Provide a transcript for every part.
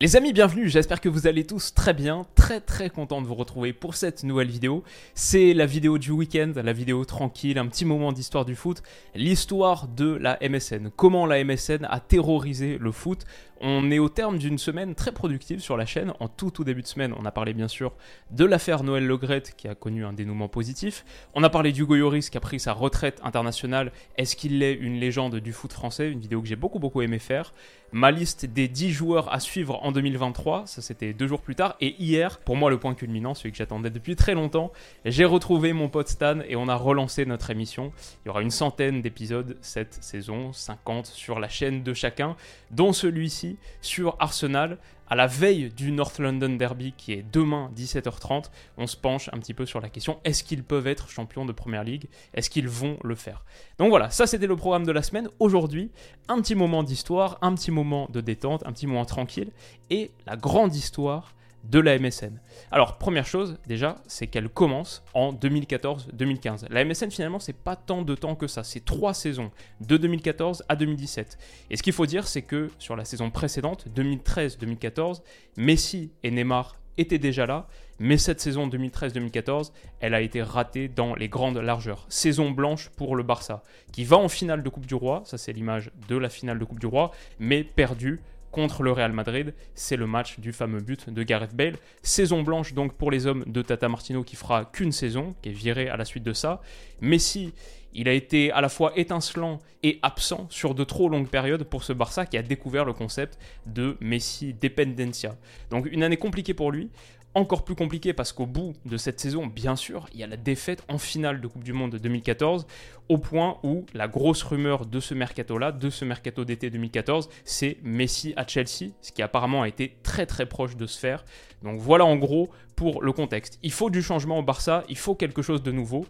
Les amis, bienvenue, j'espère que vous allez tous très bien, très très content de vous retrouver pour cette nouvelle vidéo. C'est la vidéo du week-end, la vidéo tranquille, un petit moment d'histoire du foot, l'histoire de la MSN, comment la MSN a terrorisé le foot, on est au terme d'une semaine très productive sur la chaîne. En tout début de semaine, on a parlé bien sûr de l'affaire Noël Legrette qui a connu un dénouement positif. On a parlé d'Hugo Yoris qui a pris sa retraite internationale. Est-ce qu'il est une légende du foot français? Une vidéo que j'ai beaucoup beaucoup aimé faire. Ma liste des 10 joueurs à suivre en 2023, ça c'était deux jours plus tard. Et hier, pour moi le point culminant, celui que j'attendais depuis très longtemps, j'ai retrouvé mon pote Stan et on a relancé notre émission. Il y aura une centaine d'épisodes cette saison, 50 sur la chaîne de chacun, dont celui-ci sur Arsenal. À la veille du North London Derby qui est demain 17h30, on se penche un petit peu sur la question est-ce qu'ils peuvent être champions de Première Ligue? Est-ce qu'ils vont le faire? Donc voilà, ça c'était le programme de la semaine. Aujourd'hui, un petit moment d'histoire, un petit moment de détente, un petit moment tranquille et la grande histoire de la MSN. Alors, première chose, déjà, c'est qu'elle commence en 2014-2015. La MSN, finalement, c'est pas tant de temps que ça. C'est trois saisons, de 2014 à 2017. Et ce qu'il faut dire, c'est que sur la saison précédente, 2013-2014, Messi et Neymar étaient déjà là, mais cette saison 2013-2014, elle a été ratée dans les grandes largeurs. Saison blanche pour le Barça, qui va en finale de Coupe du Roi, ça c'est l'image de la finale de Coupe du Roi, mais perdu contre le Real Madrid. C'est le match du fameux but de Gareth Bale. Saison blanche donc pour les hommes de Tata Martino qui fera qu'une saison, qui est viré à la suite de ça. Messi, il a été à la fois étincelant et absent sur de trop longues périodes pour ce Barça qui a découvert le concept de Messi dependencia. Donc une année compliquée pour lui encore plus compliqué parce qu'au bout de cette saison, bien sûr, il y a la défaite en finale de Coupe du Monde 2014, au point où la grosse rumeur de ce mercato-là, de ce mercato d'été 2014, c'est Messi à Chelsea, ce qui apparemment a été très très proche de se faire. Donc voilà en gros pour le contexte. Il faut du changement au Barça, il faut quelque chose de nouveau.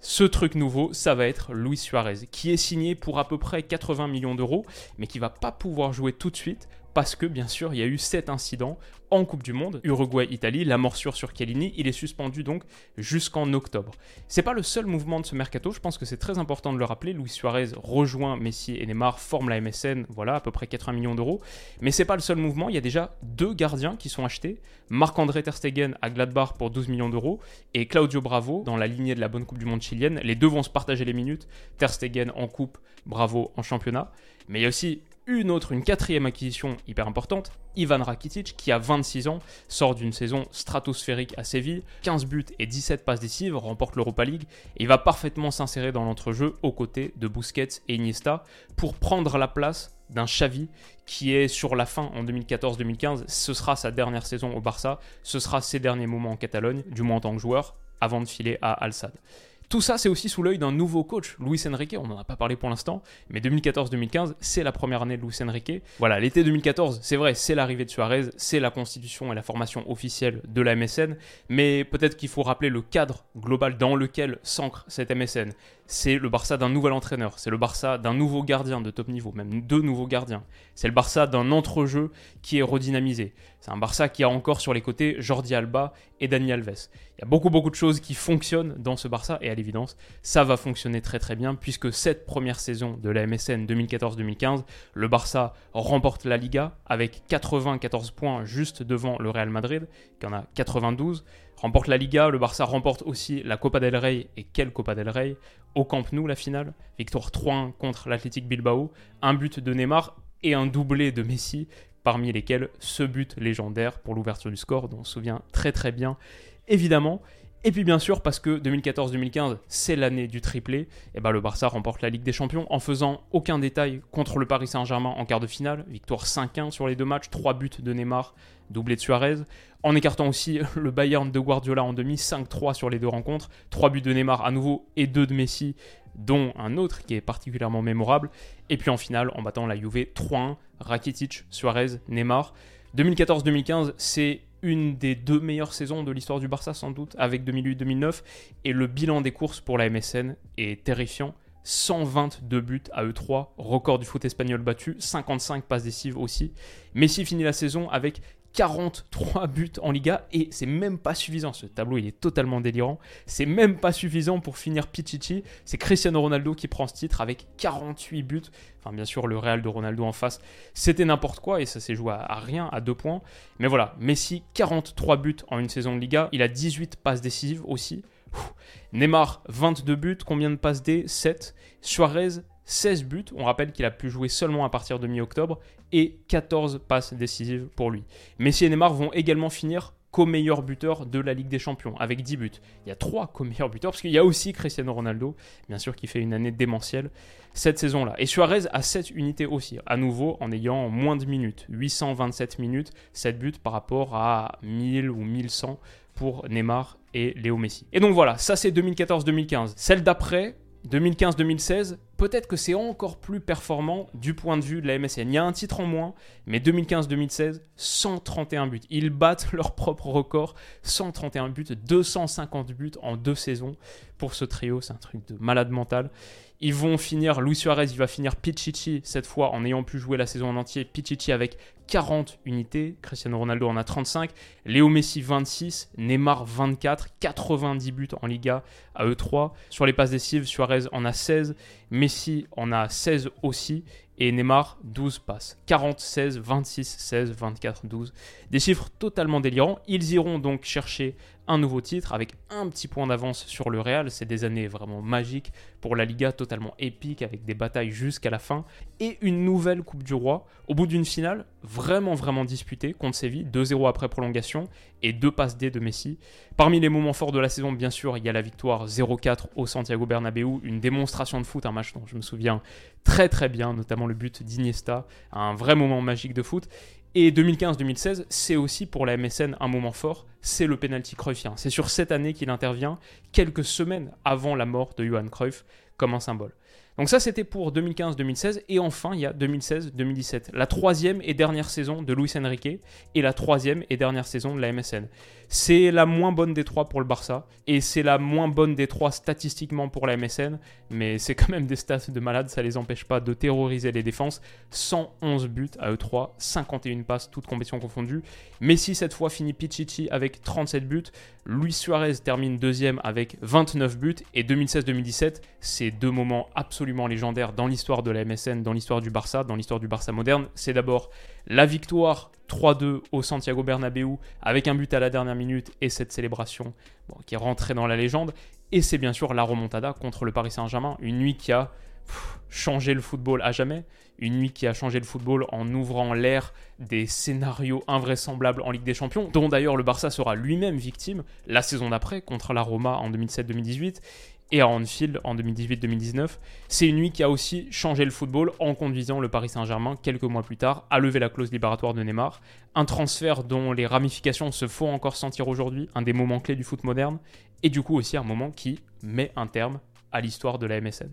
Ce truc nouveau, ça va être Luis Suarez, qui est signé pour à peu près 80 millions d'euros, mais qui va pas pouvoir jouer tout de suite parce que bien sûr il y a eu cet incident en Coupe du Monde, Uruguay-Italie, la morsure sur Chiellini, il est suspendu donc jusqu'en octobre. C'est pas le seul mouvement de ce mercato, je pense que c'est très important de le rappeler. Luis Suarez rejoint Messi et Neymar, forme la MSN, voilà, à peu près 80 millions d'euros. Mais c'est pas le seul mouvement, il y a déjà deux gardiens qui sont achetés. Marc-André Terstegen à Gladbach pour 12 millions d'euros et Claudio Bravo dans la lignée de la bonne Coupe du Monde chilienne. Les deux vont se partager les minutes. Terstegen en coupe, Bravo en championnat. Mais il y a aussi une autre, une quatrième acquisition hyper importante, Ivan Rakitic, qui a 26 ans, sort d'une saison stratosphérique à Séville, 15 buts et 17 passes décisives, remporte l'Europa League, et va parfaitement s'insérer dans l'entrejeu aux côtés de Busquets et Iniesta pour prendre la place d'un Xavi qui est sur la fin en 2014-2015. Ce sera sa dernière saison au Barça, ce sera ses derniers moments en Catalogne, du moins en tant que joueur, avant de filer à Al-Sad. Tout ça, c'est aussi sous l'œil d'un nouveau coach, Luis Enrique. On n'en a pas parlé pour l'instant, mais 2014-2015, c'est la première année de Luis Enrique. Voilà, l'été 2014, c'est vrai, c'est l'arrivée de Suarez, c'est la constitution et la formation officielle de la MSN, mais peut-être qu'il faut rappeler le cadre global dans lequel s'ancre cette MSN. C'est le Barça d'un nouvel entraîneur, c'est le Barça d'un nouveau gardien de top niveau, même deux nouveaux gardiens. C'est le Barça d'un entrejeu qui est redynamisé. C'est un Barça qui a encore sur les côtés Jordi Alba et Dani Alves. Il y a beaucoup beaucoup de choses qui fonctionnent dans ce Barça et à l'évidence, ça va fonctionner très très bien puisque cette première saison de la MSN 2014-2015, le Barça remporte la Liga avec 94 points juste devant le Real Madrid qui en a 92 remporte la Liga, le Barça remporte aussi la Copa del Rey, et quelle Copa del Rey? Au Camp Nou, la finale, victoire 3-1 contre l'Athletic Bilbao, un but de Neymar et un doublé de Messi parmi lesquels ce but légendaire pour l'ouverture du score, dont on se souvient très très bien, évidemment. Et puis bien sûr, parce que 2014-2015, c'est l'année du triplé, et ben le Barça remporte la Ligue des Champions en faisant aucun détail contre le Paris Saint-Germain en quart de finale. Victoire 5-1 sur les deux matchs, 3 buts de Neymar, doublé de Suarez. En écartant aussi le Bayern de Guardiola en demi, 5-3 sur les deux rencontres, 3 buts de Neymar à nouveau et 2 de Messi, dont un autre qui est particulièrement mémorable. Et puis en finale, en battant la Juve 3-1, Rakitic, Suarez, Neymar. 2014-2015, c'est une des deux meilleures saisons de l'histoire du Barça sans doute, avec 2008-2009, et le bilan des courses pour la MSN est terrifiant. 122 buts à E3, record du foot espagnol battu, 55 passes décisives aussi. Messi finit la saison avec 43 buts en Liga et c'est même pas suffisant. Ce tableau il est totalement délirant. C'est même pas suffisant pour finir Pichichi. C'est Cristiano Ronaldo qui prend ce titre avec 48 buts. Enfin, bien sûr, le Real de Ronaldo en face, c'était n'importe quoi et ça s'est joué à, rien, à deux points. Mais voilà, Messi, 43 buts en une saison de Liga. Il a 18 passes décisives aussi. Neymar, 22 buts. Combien de passes D? 7. Suarez, 16 buts. On rappelle qu'il a pu jouer seulement à partir de mi-octobre et 14 passes décisives pour lui. Messi et Neymar vont également finir co-meilleur buteur de la Ligue des Champions avec 10 buts. Il y a 3 co-meilleurs buteurs parce qu'il y a aussi Cristiano Ronaldo, bien sûr, qui fait une année démentielle cette saison-là. Et Suarez a 7 unités aussi, à nouveau en ayant moins de minutes, 827 minutes, 7 buts par rapport à 1000 ou 1100 pour Neymar et Léo Messi. Et donc voilà, ça c'est 2014-2015. Celle d'après, 2015-2016, peut-être que c'est encore plus performant du point de vue de la MSN. Il y a un titre en moins, mais 2015-2016, 131 buts. Ils battent leur propre record, 131 buts, 250 buts en deux saisons pour ce trio. C'est un truc de malade mental. Ils vont finir, Luis Suarez, il va finir Pichichi cette fois en ayant pu jouer la saison en entier. Pichichi avec 40 unités, Cristiano Ronaldo en a 35, Léo Messi 26, Neymar 24, 90 buts en Liga à E3. Sur les passes décisives, Suarez en a 16, Messi en a 16 aussi, et Neymar 12 passes. 40, 16, 26, 16, 24, 12. Des chiffres totalement délirants. Ils iront donc chercher un nouveau titre avec un petit point d'avance sur le Real. C'est des années vraiment magiques pour la Liga, totalement épique avec des batailles jusqu'à la fin et une nouvelle Coupe du Roi au bout d'une finale vraiment vraiment disputée contre Séville, 2-0 après prolongation et deux passes D de Messi. Parmi les moments forts de la saison, bien sûr, il y a la victoire 0-4 au Santiago Bernabéu, une démonstration de foot, un match dont je me souviens très très bien, notamment le but d'Iniesta, un vrai moment magique de foot. Et 2015-2016, c'est aussi pour la MSN un moment fort, c'est le penalty Cruyffien. C'est sur cette année qu'il intervient, quelques semaines avant la mort de Johan Cruyff, comme un symbole. Donc ça, c'était pour 2015-2016. Et enfin, il y a 2016-2017. La troisième et dernière saison de Luis Enrique et la troisième et dernière saison de la MSN. C'est la moins bonne des trois pour le Barça. Et c'est la moins bonne des trois statistiquement pour la MSN. Mais c'est quand même des stats de malade. Ça les empêche pas de terroriser les défenses. 111 buts à E3, 51 passes, toutes compétitions confondues. Messi, cette fois, finit Pichichi avec 37 buts. Luis Suarez termine deuxième avec 29 buts. Et 2016-2017, c'est deux moments absolument absolument légendaire dans l'histoire de la MSN, dans l'histoire du Barça, dans l'histoire du Barça moderne. C'est d'abord la victoire 3-2 au Santiago Bernabéu avec un but à la dernière minute et cette célébration qui est rentrée dans la légende. Et c'est bien sûr la remontada contre le Paris Saint-Germain, une nuit qui a changé le football à jamais, une nuit qui a changé le football en ouvrant l'ère des scénarios invraisemblables en Ligue des Champions, dont d'ailleurs le Barça sera lui-même victime la saison d'après contre la Roma en 2007-2018 et à Anfield en 2018-2019. C'est une nuit qui a aussi changé le football en conduisant le Paris Saint-Germain quelques mois plus tard à lever la clause libératoire de Neymar. Un transfert dont les ramifications se font encore sentir aujourd'hui, un des moments clés du foot moderne, et du coup aussi un moment qui met un terme à l'histoire de la MSN.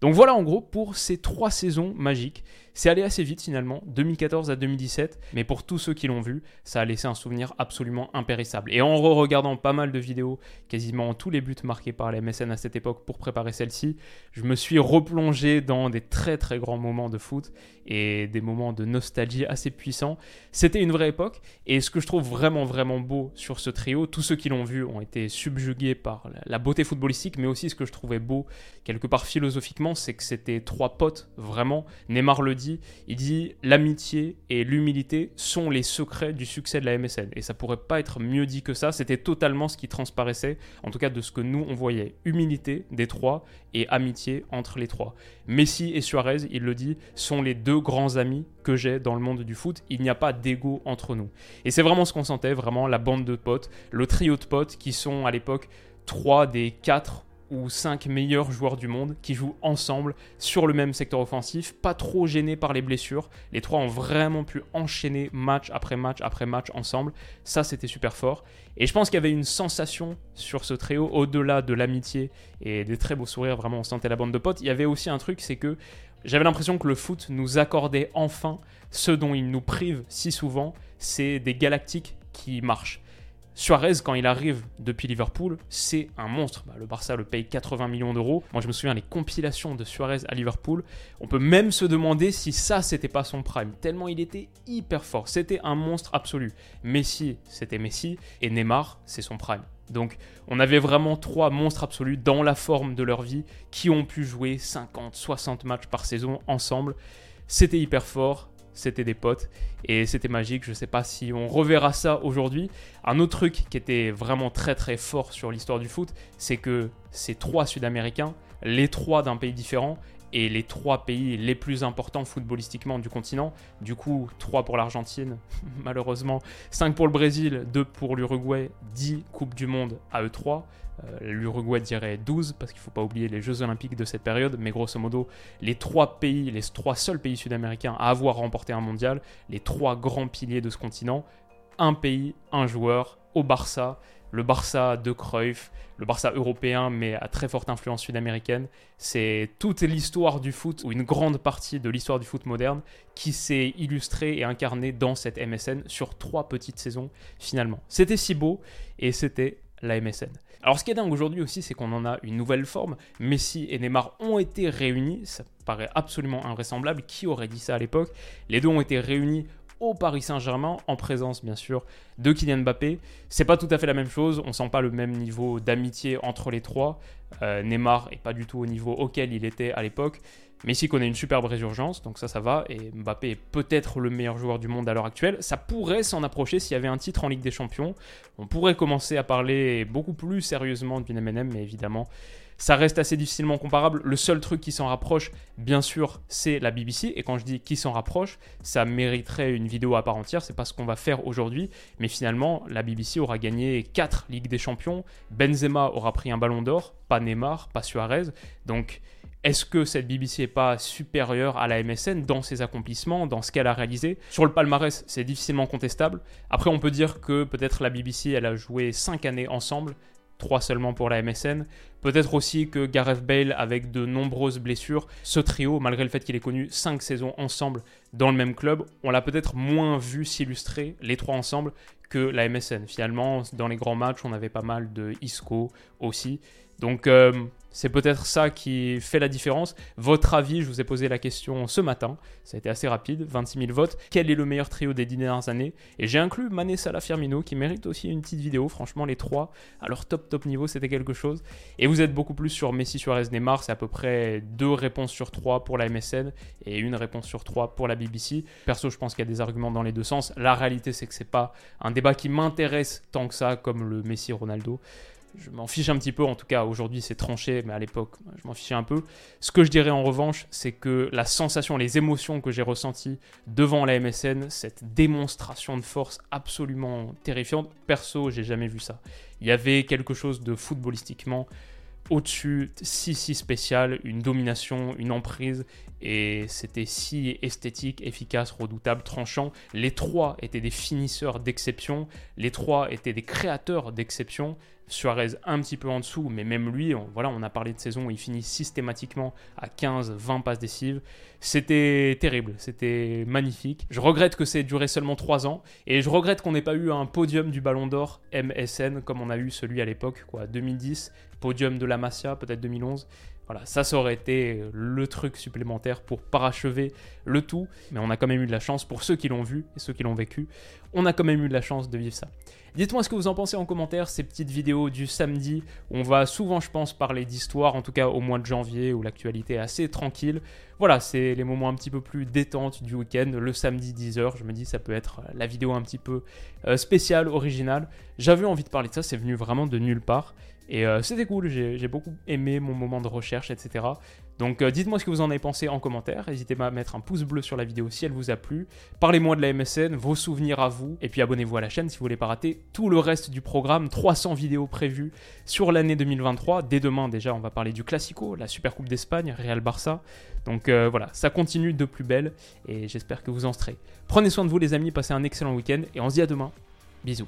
Donc voilà en gros pour ces trois saisons magiques. C'est allé assez vite finalement, 2014 à 2017, mais pour tous ceux qui l'ont vu, ça a laissé un souvenir absolument impérissable. Et en re-regardant pas mal de vidéos, quasiment tous les buts marqués par la MSN à cette époque pour préparer celle-ci, je me suis replongé dans des très très grands moments de foot et des moments de nostalgie assez puissants. C'était une vraie époque, et ce que je trouve vraiment vraiment beau sur ce trio, tous ceux qui l'ont vu ont été subjugués par la beauté footballistique, mais aussi ce que je trouvais beau quelque part philosophiquement, c'est que c'était trois potes vraiment. Neymar le dit, il dit l'amitié et l'humilité sont les secrets du succès de la MSN. Et ça pourrait pas être mieux dit que ça. C'était totalement ce qui transparaissait, en tout cas de ce que nous on voyait. Humilité des trois et amitié entre les trois. Messi et Suarez, il le dit, sont les deux grands amis que j'ai dans le monde du foot. Il n'y a pas d'ego entre nous. Et c'est vraiment ce qu'on sentait, vraiment la bande de potes, le trio de potes qui sont à l'époque trois des quatre ou cinq meilleurs joueurs du monde qui jouent ensemble sur le même secteur offensif, pas trop gênés par les blessures. Les trois ont vraiment pu enchaîner match après match après match ensemble. Ça, c'était super fort. Et je pense qu'il y avait une sensation sur ce trio, au-delà de l'amitié et des très beaux sourires, vraiment on sentait la bande de potes. Il y avait aussi un truc, c'est que j'avais l'impression que le foot nous accordait enfin ce dont il nous prive si souvent, c'est des galactiques qui marchent. Suarez, quand il arrive depuis Liverpool, c'est un monstre. Bah, le Barça le paye 80 millions d'euros. Moi, je me souviens les compilations de Suarez à Liverpool. On peut même se demander si ça, c'était pas son prime. Tellement il était hyper fort. C'était un monstre absolu. Messi, c'était Messi. Et Neymar, c'est son prime. Donc, on avait vraiment trois monstres absolus dans la forme de leur vie qui ont pu jouer 50, 60 matchs par saison ensemble. C'était hyper fort c'était des potes et c'était magique. Je sais pas si on reverra ça aujourd'hui. Un autre truc qui était vraiment très très fort sur l'histoire du foot, c'est que ces trois Sud-Américains, les trois d'un pays différent et les trois pays les plus importants footballistiquement du continent, du coup trois pour l'Argentine, malheureusement, cinq pour le Brésil, deux pour l'Uruguay, dix Coupes du Monde à eux 3 L'Uruguay dirait 12 parce qu'il ne faut pas oublier les Jeux Olympiques de cette période, mais grosso modo, les trois pays, les trois seuls pays sud-américains à avoir remporté un mondial, les trois grands piliers de ce continent, un pays, un joueur, au Barça, le Barça de Cruyff, le Barça européen, mais à très forte influence sud-américaine. C'est toute l'histoire du foot, ou une grande partie de l'histoire du foot moderne, qui s'est illustrée et incarnée dans cette MSN sur trois petites saisons finalement. C'était si beau, et c'était la MSN. Alors ce qui est dingue aujourd'hui aussi, c'est qu'on en a une nouvelle forme. Messi et Neymar ont été réunis, ça paraît absolument invraisemblable. Qui aurait dit ça à l'époque? Les deux ont été réunis au Paris Saint-Germain, en présence bien sûr de Kylian Mbappé. C'est pas tout à fait la même chose, on sent pas le même niveau d'amitié entre les trois. Euh, Neymar est pas du tout au niveau auquel il était à l'époque. Messi connaît une superbe résurgence, donc ça, ça va. Et Mbappé est peut-être le meilleur joueur du monde à l'heure actuelle. Ça pourrait s'en approcher s'il y avait un titre en Ligue des Champions. On pourrait commencer à parler beaucoup plus sérieusement d'une MNM, mais évidemment, ça reste assez difficilement comparable. Le seul truc qui s'en rapproche, bien sûr, c'est la BBC. Et quand je dis qui s'en rapproche, ça mériterait une vidéo à part entière. C'est pas ce qu'on va faire aujourd'hui. Mais finalement, la BBC aura gagné 4 Ligues des Champions. Benzema aura pris un ballon d'or. Pas Neymar, pas Suarez. Donc est-ce que cette BBC n'est pas supérieure à la MSN dans ses accomplissements, dans ce qu'elle a réalisé? Sur le palmarès, c'est difficilement contestable. Après, on peut dire que peut-être la BBC, elle a joué 5 années ensemble, 3 seulement pour la MSN. Peut-être aussi que Gareth Bale, avec de nombreuses blessures, ce trio, malgré le fait qu'il ait connu 5 saisons ensemble dans le même club, on l'a peut-être moins vu s'illustrer, les trois ensemble, que la MSN. Finalement, dans les grands matchs, on avait pas mal de Isco aussi. Donc euh, c'est peut-être ça qui fait la différence. Votre avis, je vous ai posé la question ce matin, ça a été assez rapide, 26 000 votes. Quel est le meilleur trio des dix dernières années? Et j'ai inclus Mané Salah Firmino qui mérite aussi une petite vidéo. Franchement, les trois à leur top top niveau, c'était quelque chose. Et vous êtes beaucoup plus sur Messi, Suarez, Neymar. C'est à peu près deux réponses sur trois pour la MSN et une réponse sur trois pour la BBC. Perso, je pense qu'il y a des arguments dans les deux sens. La réalité, c'est que c'est pas un débat qui m'intéresse tant que ça comme le Messi Ronaldo je m'en fiche un petit peu, en tout cas aujourd'hui c'est tranché, mais à l'époque je m'en fichais un peu. Ce que je dirais en revanche, c'est que la sensation, les émotions que j'ai ressenties devant la MSN, cette démonstration de force absolument terrifiante, perso j'ai jamais vu ça. Il y avait quelque chose de footballistiquement au-dessus, si si spécial, une domination, une emprise, et c'était si esthétique, efficace, redoutable, tranchant. Les trois étaient des finisseurs d'exception, les trois étaient des créateurs d'exception, Suarez un petit peu en dessous, mais même lui, on, voilà, on a parlé de saison où il finit systématiquement à 15-20 passes décisives. C'était terrible, c'était magnifique. Je regrette que c'est duré seulement 3 ans, et je regrette qu'on n'ait pas eu un podium du Ballon d'Or MSN comme on a eu celui à l'époque, quoi, 2010, podium de la Masia, peut-être 2011. Voilà, ça, ça aurait été le truc supplémentaire pour parachever le tout, mais on a quand même eu de la chance pour ceux qui l'ont vu et ceux qui l'ont vécu. On a quand même eu de la chance de vivre ça. Dites-moi ce que vous en pensez en commentaire, ces petites vidéos du samedi, on va souvent, je pense, parler d'histoire, en tout cas au mois de janvier, où l'actualité est assez tranquille. Voilà, c'est les moments un petit peu plus détentes du week-end, le samedi 10h, je me dis ça peut être la vidéo un petit peu euh, spéciale, originale. J'avais envie de parler de ça, c'est venu vraiment de nulle part. Et euh, c'était cool, j'ai beaucoup aimé mon moment de recherche, etc. Donc euh, dites-moi ce que vous en avez pensé en commentaire. N'hésitez pas à mettre un pouce bleu sur la vidéo si elle vous a plu. Parlez-moi de la MSN, vos souvenirs à vous. Et puis abonnez-vous à la chaîne si vous voulez pas rater tout le reste du programme. 300 vidéos prévues sur l'année 2023. Dès demain déjà, on va parler du Classico, la Super Coupe d'Espagne, Real Barça. Donc euh, voilà, ça continue de plus belle et j'espère que vous en serez. Prenez soin de vous les amis, passez un excellent week-end et on se dit à demain. Bisous.